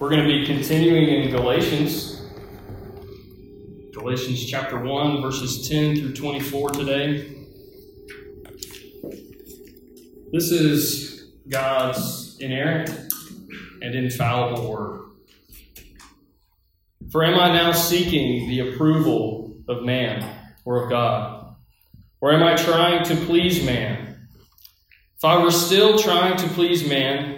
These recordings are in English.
We're going to be continuing in Galatians. Galatians chapter 1, verses 10 through 24 today. This is God's inerrant and infallible word. For am I now seeking the approval of man or of God? Or am I trying to please man? If I were still trying to please man,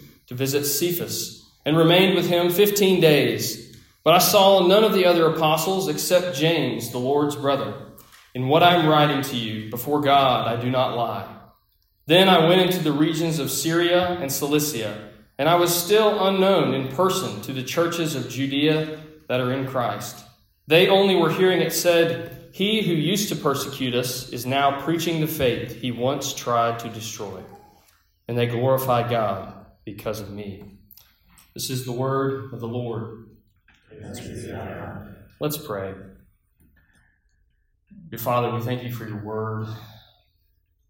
to visit Cephas and remained with him fifteen days. But I saw none of the other apostles except James, the Lord's brother. In what I am writing to you, before God, I do not lie. Then I went into the regions of Syria and Cilicia, and I was still unknown in person to the churches of Judea that are in Christ. They only were hearing it said, He who used to persecute us is now preaching the faith he once tried to destroy. And they glorified God because of me. This is the word of the Lord. Let's pray. Dear Father, we thank you for your word.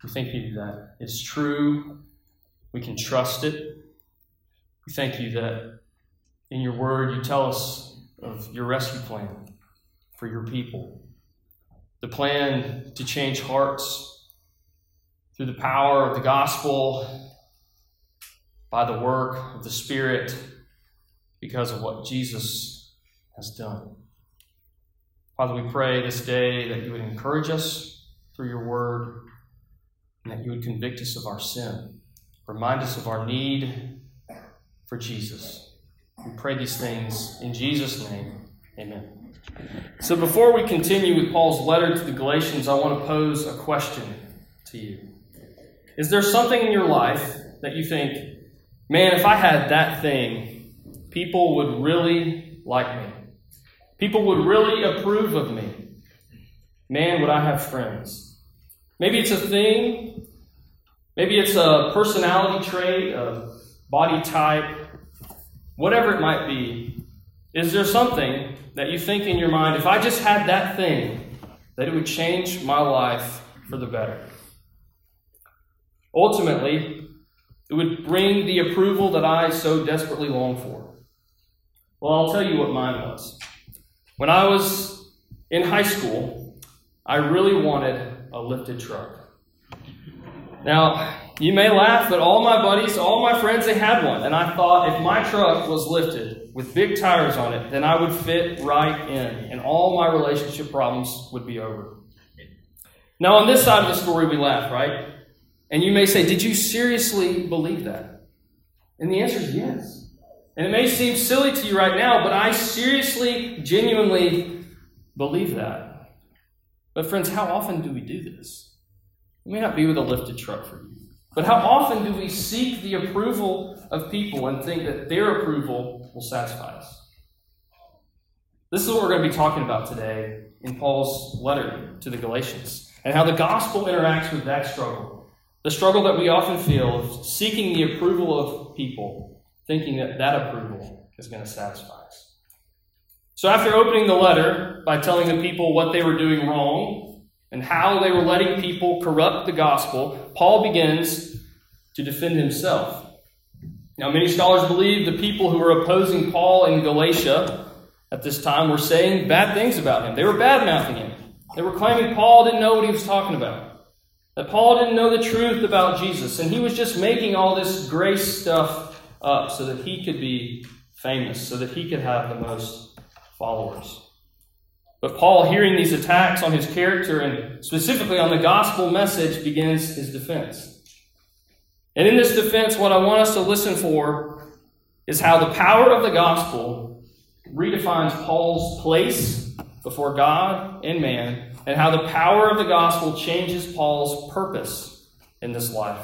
We thank you that it's true. We can trust it. We thank you that in your word you tell us of your rescue plan for your people. The plan to change hearts through the power of the gospel, by the work of the Spirit, because of what Jesus has done. Father, we pray this day that you would encourage us through your word and that you would convict us of our sin, remind us of our need for Jesus. We pray these things in Jesus' name. Amen. So before we continue with Paul's letter to the Galatians, I want to pose a question to you. Is there something in your life that you think, man, if I had that thing, people would really like me? People would really approve of me. Man, would I have friends. Maybe it's a thing. Maybe it's a personality trait, a body type, whatever it might be. Is there something that you think in your mind, if I just had that thing, that it would change my life for the better? Ultimately, it would bring the approval that I so desperately long for. Well, I'll tell you what mine was. When I was in high school, I really wanted a lifted truck. Now, you may laugh, but all my buddies, all my friends, they had one. And I thought if my truck was lifted with big tires on it, then I would fit right in, and all my relationship problems would be over. Now, on this side of the story, we laugh, right? And you may say, Did you seriously believe that? And the answer is yes. And it may seem silly to you right now, but I seriously, genuinely believe that. But, friends, how often do we do this? It may not be with a lifted truck for you, but how often do we seek the approval of people and think that their approval will satisfy us? This is what we're going to be talking about today in Paul's letter to the Galatians and how the gospel interacts with that struggle. The struggle that we often feel of seeking the approval of people thinking that that approval is going to satisfy us. So, after opening the letter by telling the people what they were doing wrong and how they were letting people corrupt the gospel, Paul begins to defend himself. Now, many scholars believe the people who were opposing Paul in Galatia at this time were saying bad things about him. They were bad mouthing him. They were claiming Paul didn't know what he was talking about, that Paul didn't know the truth about Jesus, and he was just making all this grace stuff up so that he could be famous so that he could have the most followers. But Paul, hearing these attacks on his character and specifically on the gospel message, begins his defense. And in this defense, what I want us to listen for is how the power of the gospel redefines Paul's place before God and man, and how the power of the gospel changes Paul's purpose in this life.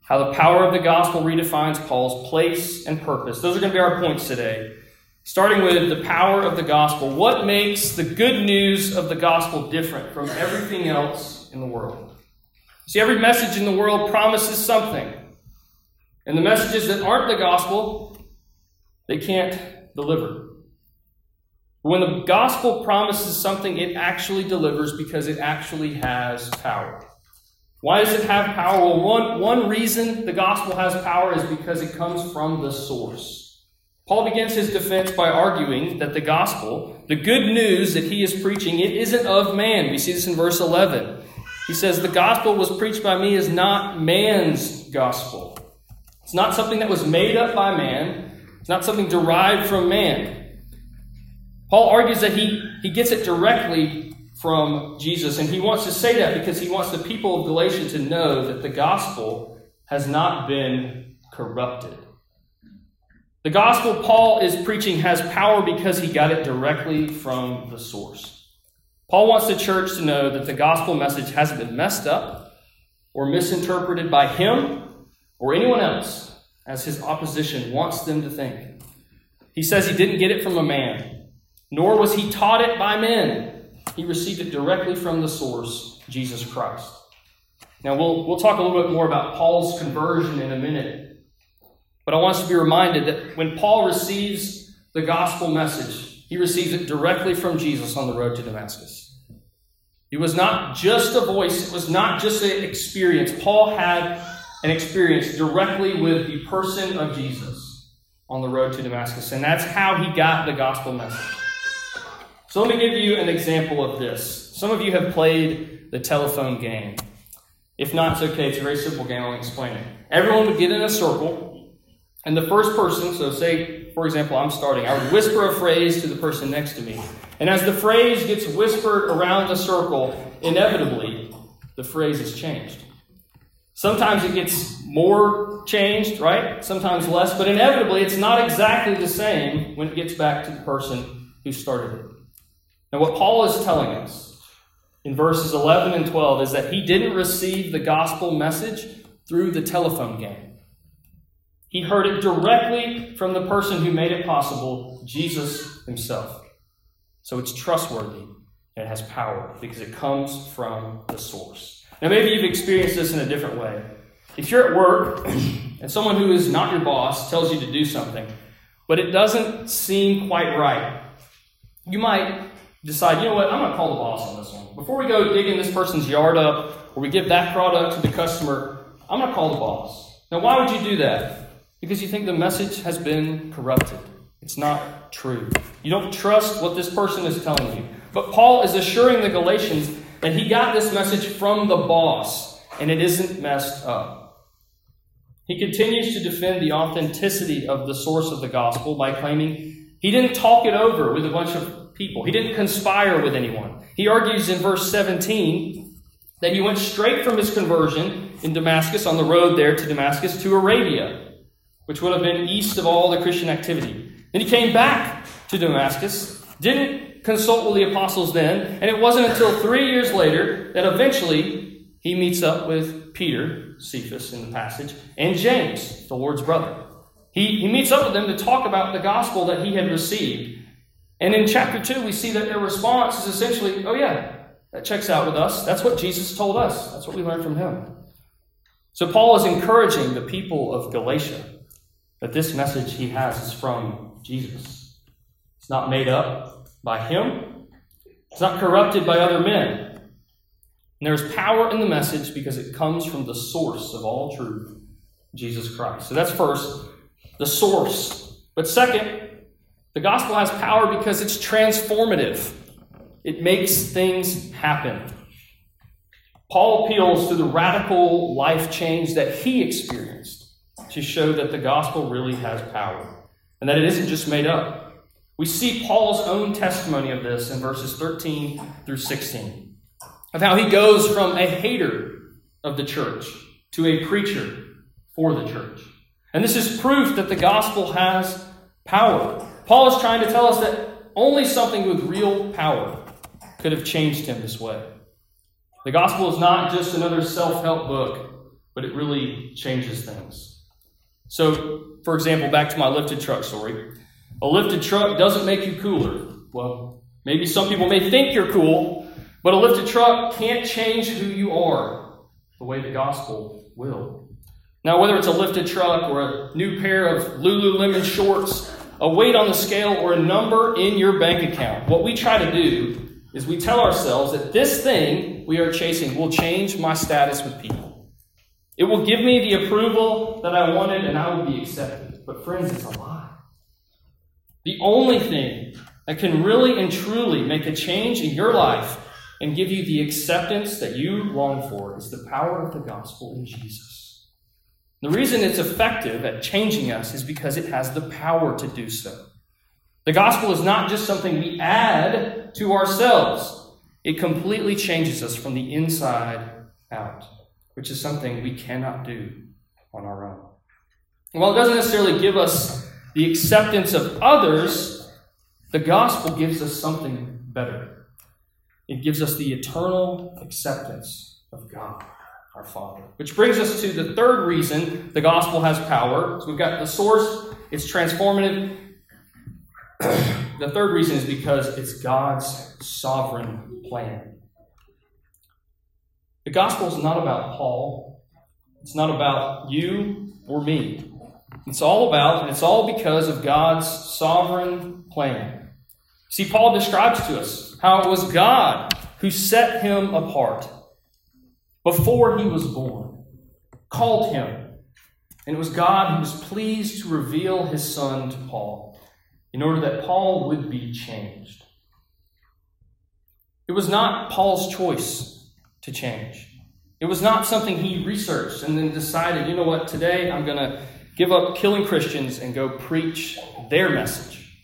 How the power of the gospel redefines Paul's place and purpose. Those are going to be our points today. Starting with the power of the gospel. What makes the good news of the gospel different from everything else in the world? See, every message in the world promises something. And the messages that aren't the gospel, they can't deliver. When the gospel promises something, it actually delivers because it actually has power. Why does it have power? Well, one, one reason the gospel has power is because it comes from the source. Paul begins his defense by arguing that the gospel, the good news that he is preaching, it isn't of man. We see this in verse 11. He says, The gospel was preached by me is not man's gospel. It's not something that was made up by man, it's not something derived from man. Paul argues that he, he gets it directly from Jesus, and he wants to say that because he wants the people of Galatia to know that the gospel has not been corrupted. The gospel Paul is preaching has power because he got it directly from the source. Paul wants the church to know that the gospel message hasn't been messed up or misinterpreted by him or anyone else, as his opposition wants them to think. He says he didn't get it from a man, nor was he taught it by men. He received it directly from the source, Jesus Christ. Now, we'll, we'll talk a little bit more about Paul's conversion in a minute. But I want us to be reminded that when Paul receives the gospel message, he receives it directly from Jesus on the road to Damascus. It was not just a voice, it was not just an experience. Paul had an experience directly with the person of Jesus on the road to Damascus, and that's how he got the gospel message. So let me give you an example of this. Some of you have played the telephone game. If not, it's okay. It's a very simple game. I'll explain it. Everyone would get in a circle, and the first person, so say, for example, I'm starting, I would whisper a phrase to the person next to me. And as the phrase gets whispered around the circle, inevitably, the phrase is changed. Sometimes it gets more changed, right? Sometimes less, but inevitably it's not exactly the same when it gets back to the person who started it. Now, what Paul is telling us in verses 11 and 12 is that he didn't receive the gospel message through the telephone game. He heard it directly from the person who made it possible, Jesus himself. So it's trustworthy and it has power because it comes from the source. Now, maybe you've experienced this in a different way. If you're at work and someone who is not your boss tells you to do something, but it doesn't seem quite right, you might decide, you know what, I'm going to call the boss on this one. Before we go digging this person's yard up or we give that product to the customer, I'm going to call the boss. Now, why would you do that? Because you think the message has been corrupted. It's not true. You don't trust what this person is telling you. But Paul is assuring the Galatians that he got this message from the boss and it isn't messed up. He continues to defend the authenticity of the source of the gospel by claiming he didn't talk it over with a bunch of people, he didn't conspire with anyone. He argues in verse 17 that he went straight from his conversion in Damascus on the road there to Damascus to Arabia which would have been east of all the Christian activity. Then he came back to Damascus, didn't consult with the apostles then, and it wasn't until three years later that eventually he meets up with Peter, Cephas in the passage, and James, the Lord's brother. He, he meets up with them to talk about the gospel that he had received. And in chapter 2, we see that their response is essentially, oh, yeah, that checks out with us. That's what Jesus told us. That's what we learned from him. So Paul is encouraging the people of Galatia that this message he has is from Jesus. It's not made up by him, it's not corrupted by other men. And there's power in the message because it comes from the source of all truth, Jesus Christ. So that's first, the source. But second, the gospel has power because it's transformative. It makes things happen. Paul appeals to the radical life change that he experienced to show that the gospel really has power. and that it isn't just made up. We see Paul's own testimony of this in verses 13 through 16, of how he goes from a hater of the church to a preacher for the church. And this is proof that the gospel has power. Paul is trying to tell us that only something with real power could have changed him this way. The gospel is not just another self help book, but it really changes things. So, for example, back to my lifted truck story. A lifted truck doesn't make you cooler. Well, maybe some people may think you're cool, but a lifted truck can't change who you are the way the gospel will. Now, whether it's a lifted truck or a new pair of Lululemon shorts, a weight on the scale, or a number in your bank account, what we try to do is we tell ourselves that this thing we are chasing will change my status with people. It will give me the approval that I wanted and I will be accepted. But, friends, it's a lie. The only thing that can really and truly make a change in your life and give you the acceptance that you long for is the power of the gospel in Jesus. The reason it's effective at changing us is because it has the power to do so. The gospel is not just something we add to ourselves, it completely changes us from the inside out, which is something we cannot do on our own. While it doesn't necessarily give us the acceptance of others, the gospel gives us something better. It gives us the eternal acceptance of God, our Father. Which brings us to the third reason the gospel has power. So we've got the source, it's transformative. the third reason is because it's God's sovereign plan. The gospel is not about Paul, it's not about you or me. It's all about, and it's all because of God's sovereign plan. See, Paul describes to us how it was God who set him apart before he was born, called him, and it was God who was pleased to reveal his son to Paul in order that Paul would be changed. It was not Paul's choice to change. It was not something he researched and then decided, you know what, today I'm going to give up killing Christians and go preach their message.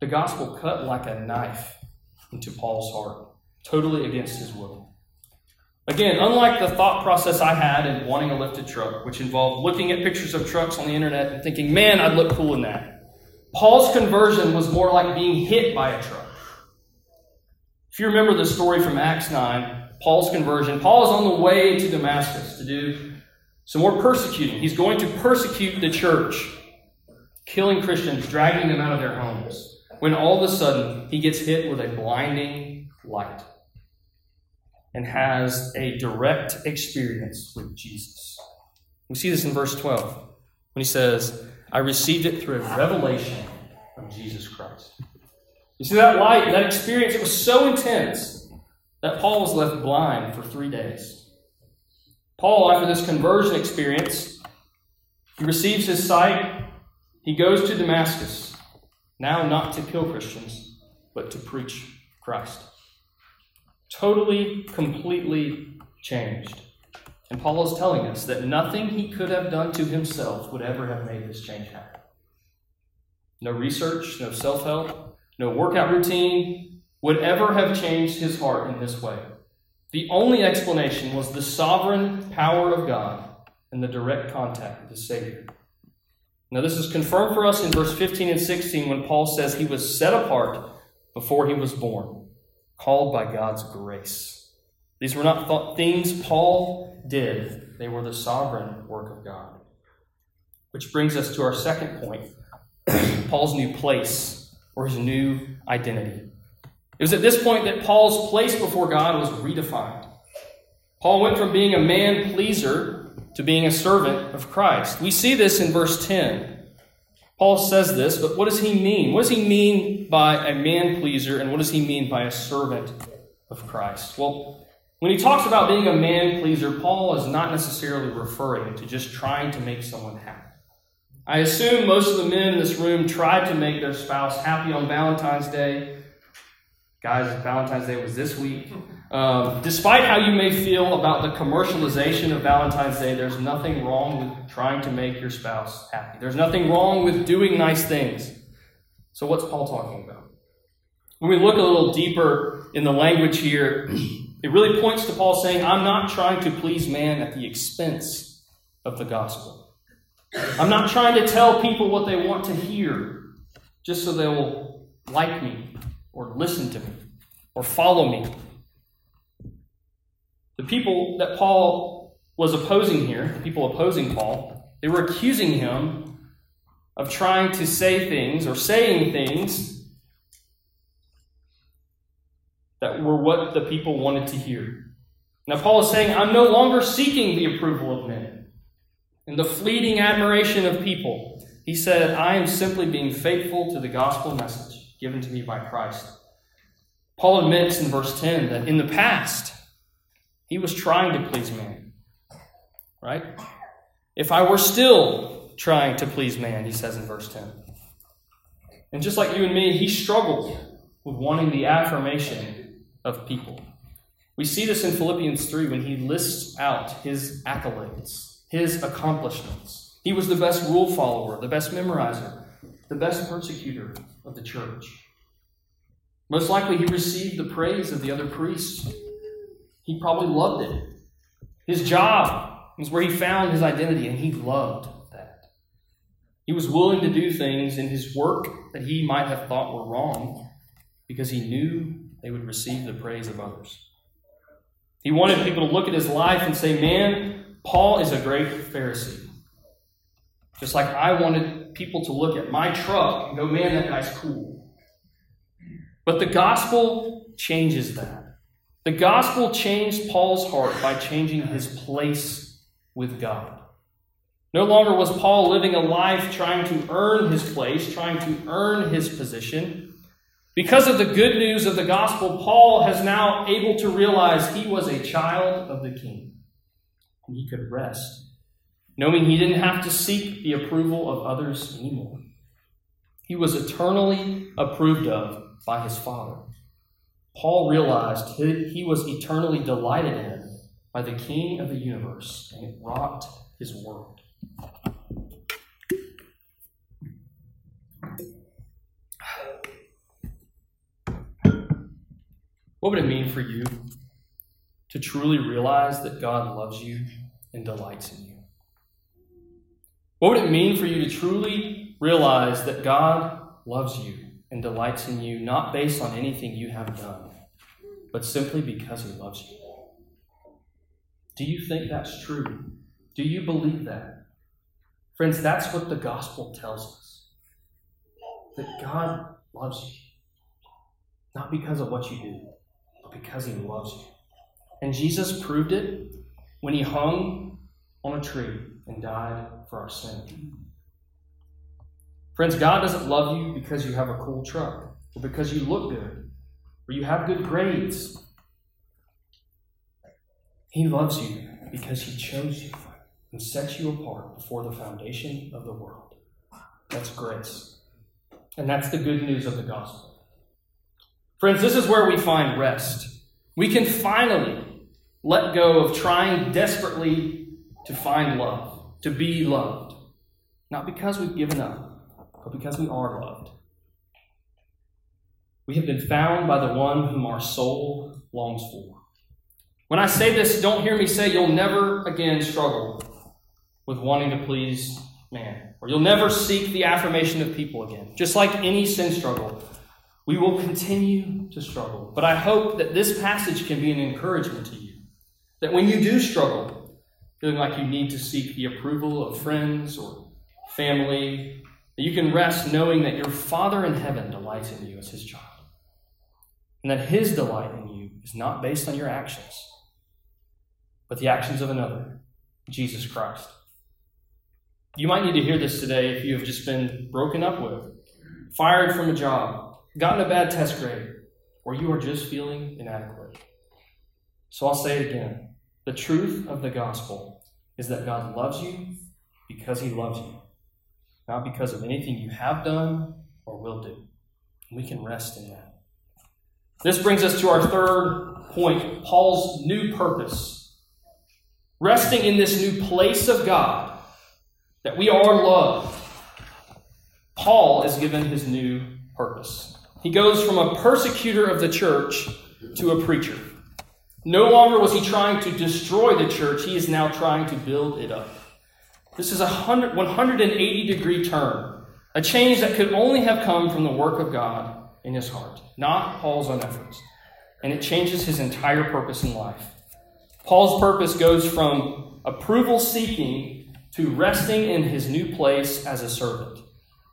The gospel cut like a knife into Paul's heart, totally against his will. Again, unlike the thought process I had in wanting a lifted truck, which involved looking at pictures of trucks on the internet and thinking, man, I'd look cool in that, Paul's conversion was more like being hit by a truck. If you remember the story from Acts 9, Paul's conversion, Paul is on the way to Damascus to do some more persecuting. He's going to persecute the church, killing Christians, dragging them out of their homes when all of a sudden he gets hit with a blinding light and has a direct experience with Jesus. We see this in verse 12 when he says, I received it through a revelation of Jesus Christ. You see that light, that experience, it was so intense that Paul was left blind for three days. Paul, after this conversion experience, he receives his sight. He goes to Damascus. Now, not to kill Christians, but to preach Christ. Totally, completely changed. And Paul is telling us that nothing he could have done to himself would ever have made this change happen. No research, no self help, no workout routine would ever have changed his heart in this way. The only explanation was the sovereign power of God and the direct contact with the Savior. Now, this is confirmed for us in verse 15 and 16 when Paul says he was set apart before he was born, called by God's grace. These were not th- things Paul did, they were the sovereign work of God. Which brings us to our second point Paul's new place or his new identity. It was at this point that Paul's place before God was redefined. Paul went from being a man pleaser to being a servant of Christ. We see this in verse 10. Paul says this, but what does he mean? What does he mean by a man pleaser, and what does he mean by a servant of Christ? Well, when he talks about being a man pleaser, Paul is not necessarily referring to just trying to make someone happy. I assume most of the men in this room tried to make their spouse happy on Valentine's Day, Guys, Valentine's Day was this week. Um, despite how you may feel about the commercialization of Valentine's Day, there's nothing wrong with trying to make your spouse happy. There's nothing wrong with doing nice things. So, what's Paul talking about? When we look a little deeper in the language here, it really points to Paul saying, I'm not trying to please man at the expense of the gospel. I'm not trying to tell people what they want to hear just so they will like me or listen to me or follow me. People that Paul was opposing here, the people opposing Paul, they were accusing him of trying to say things or saying things that were what the people wanted to hear. Now, Paul is saying, I'm no longer seeking the approval of men and the fleeting admiration of people. He said, I am simply being faithful to the gospel message given to me by Christ. Paul admits in verse 10 that in the past, he was trying to please man. Right? If I were still trying to please man, he says in verse 10. And just like you and me, he struggled with wanting the affirmation of people. We see this in Philippians 3 when he lists out his accolades, his accomplishments. He was the best rule follower, the best memorizer, the best persecutor of the church. Most likely, he received the praise of the other priests. He probably loved it. His job was where he found his identity, and he loved that. He was willing to do things in his work that he might have thought were wrong because he knew they would receive the praise of others. He wanted people to look at his life and say, Man, Paul is a great Pharisee. Just like I wanted people to look at my truck and go, Man, that guy's cool. But the gospel changes that. The gospel changed Paul's heart by changing his place with God. No longer was Paul living a life trying to earn his place, trying to earn his position. Because of the good news of the gospel, Paul has now able to realize he was a child of the king. And he could rest, knowing he didn't have to seek the approval of others anymore. He was eternally approved of by his Father. Paul realized he was eternally delighted in by the King of the universe, and it rocked his world. What would it mean for you to truly realize that God loves you and delights in you? What would it mean for you to truly realize that God loves you and delights in you, not based on anything you have done, but simply because He loves you? Do you think that's true? Do you believe that? Friends, that's what the gospel tells us that God loves you, not because of what you do but because he loves you. And Jesus proved it when he hung on a tree and died for our sin. Friends, God doesn't love you because you have a cool truck or because you look good or you have good grades. He loves you because he chose you and set you apart before the foundation of the world. That's grace. And that's the good news of the gospel. Friends, this is where we find rest. We can finally let go of trying desperately to find love, to be loved. Not because we've given up, but because we are loved. We have been found by the one whom our soul longs for. When I say this, don't hear me say you'll never again struggle with wanting to please man, or you'll never seek the affirmation of people again. Just like any sin struggle, we will continue to struggle. But I hope that this passage can be an encouragement to you. That when you do struggle, feeling like you need to seek the approval of friends or family, that you can rest knowing that your Father in heaven delights in you as his child. And that his delight in you is not based on your actions, but the actions of another, Jesus Christ. You might need to hear this today if you have just been broken up with, fired from a job, gotten a bad test grade, or you are just feeling inadequate. So I'll say it again. The truth of the gospel is that God loves you because he loves you, not because of anything you have done or will do. We can rest in that. This brings us to our third point Paul's new purpose. Resting in this new place of God, that we are loved, Paul is given his new purpose. He goes from a persecutor of the church to a preacher. No longer was he trying to destroy the church, he is now trying to build it up. This is a 180 degree turn, a change that could only have come from the work of God in his heart, not Paul's own efforts. And it changes his entire purpose in life. Paul's purpose goes from approval seeking to resting in his new place as a servant,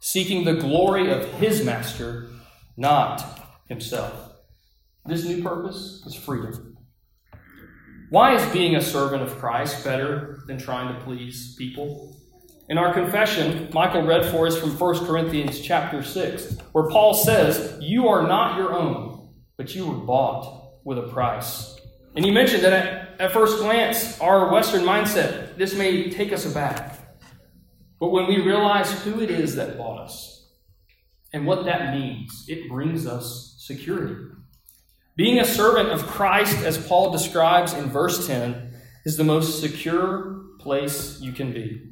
seeking the glory of his master, not himself. This new purpose is freedom. Why is being a servant of Christ better than trying to please people? In our confession, Michael read for us from 1 Corinthians chapter 6, where Paul says, You are not your own, but you were bought with a price. And he mentioned that at, at first glance, our Western mindset, this may take us aback. But when we realize who it is that bought us and what that means, it brings us security. Being a servant of Christ, as Paul describes in verse 10, is the most secure place you can be.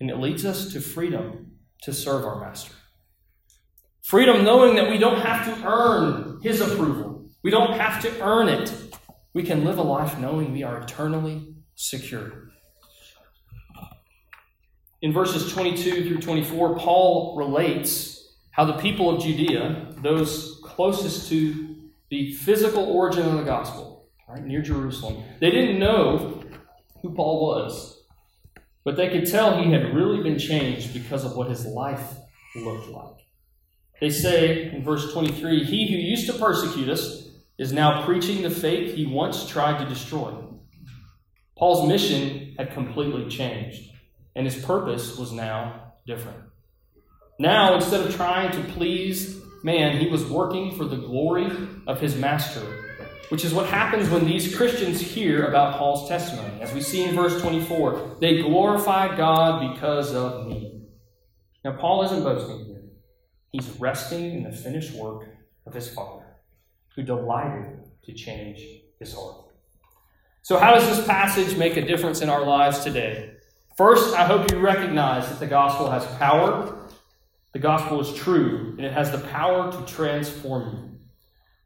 And it leads us to freedom to serve our Master. Freedom knowing that we don't have to earn His approval, we don't have to earn it. We can live a life knowing we are eternally secure. In verses 22 through 24, Paul relates how the people of Judea, those closest to the physical origin of the gospel, right, near Jerusalem. They didn't know who Paul was, but they could tell he had really been changed because of what his life looked like. They say in verse 23 He who used to persecute us is now preaching the faith he once tried to destroy. Paul's mission had completely changed, and his purpose was now different. Now, instead of trying to please man, he was working for the glory of his master, which is what happens when these Christians hear about Paul's testimony. As we see in verse 24, they glorified God because of me. Now, Paul isn't boasting here, he's resting in the finished work of his Father, who delighted to change his heart. So, how does this passage make a difference in our lives today? First, I hope you recognize that the gospel has power the gospel is true, and it has the power to transform you.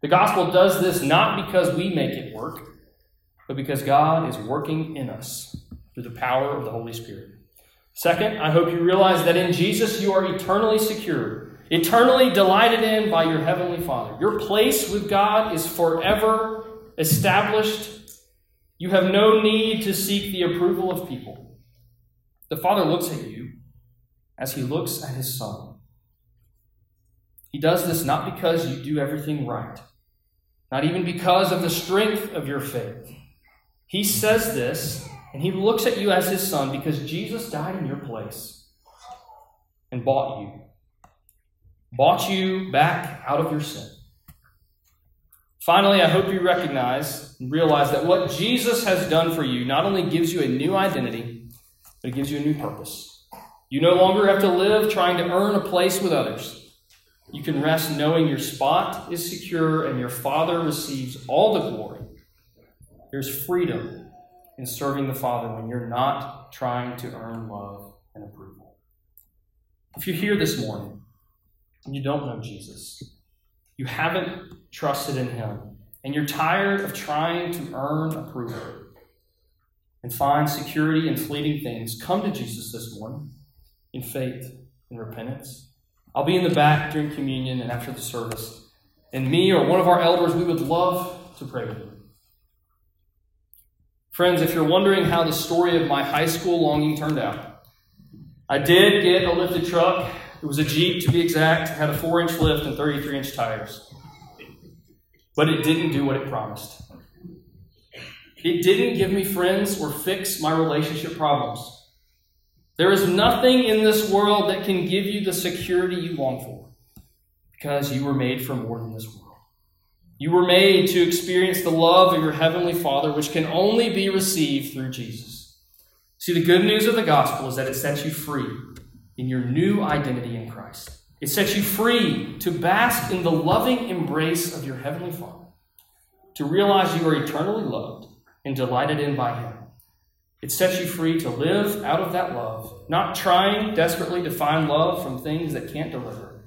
The gospel does this not because we make it work, but because God is working in us through the power of the Holy Spirit. Second, I hope you realize that in Jesus you are eternally secure, eternally delighted in by your Heavenly Father. Your place with God is forever established. You have no need to seek the approval of people. The Father looks at you as He looks at His Son. He does this not because you do everything right, not even because of the strength of your faith. He says this, and he looks at you as his son because Jesus died in your place and bought you. Bought you back out of your sin. Finally, I hope you recognize and realize that what Jesus has done for you not only gives you a new identity, but it gives you a new purpose. You no longer have to live trying to earn a place with others. You can rest knowing your spot is secure and your Father receives all the glory. There's freedom in serving the Father when you're not trying to earn love and approval. If you're here this morning and you don't know Jesus, you haven't trusted in Him, and you're tired of trying to earn approval and find security in fleeting things, come to Jesus this morning in faith and repentance. I'll be in the back during communion and after the service. And me or one of our elders, we would love to pray with you. Friends, if you're wondering how the story of my high school longing turned out, I did get a lifted truck. It was a Jeep to be exact, it had a 4 inch lift and 33 inch tires. But it didn't do what it promised. It didn't give me friends or fix my relationship problems. There is nothing in this world that can give you the security you long for because you were made for more than this world. You were made to experience the love of your Heavenly Father, which can only be received through Jesus. See, the good news of the gospel is that it sets you free in your new identity in Christ. It sets you free to bask in the loving embrace of your Heavenly Father, to realize you are eternally loved and delighted in by Him. It sets you free to live out of that love, not trying desperately to find love from things that can't deliver,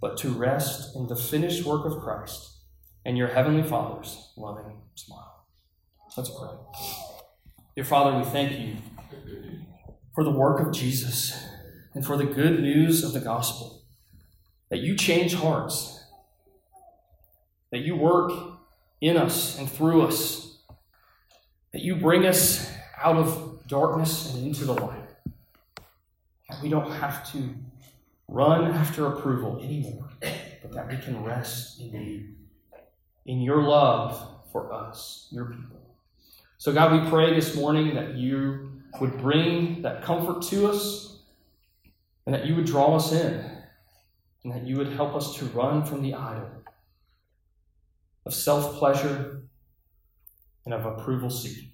but to rest in the finished work of Christ and your Heavenly Father's loving smile. Let's pray. Dear Father, we thank you for the work of Jesus and for the good news of the gospel that you change hearts, that you work in us and through us, that you bring us out of darkness and into the light. That we don't have to run after approval anymore, but that we can rest in you, in your love for us, your people. So, God, we pray this morning that you would bring that comfort to us and that you would draw us in and that you would help us to run from the idol of self pleasure and of approval seeking.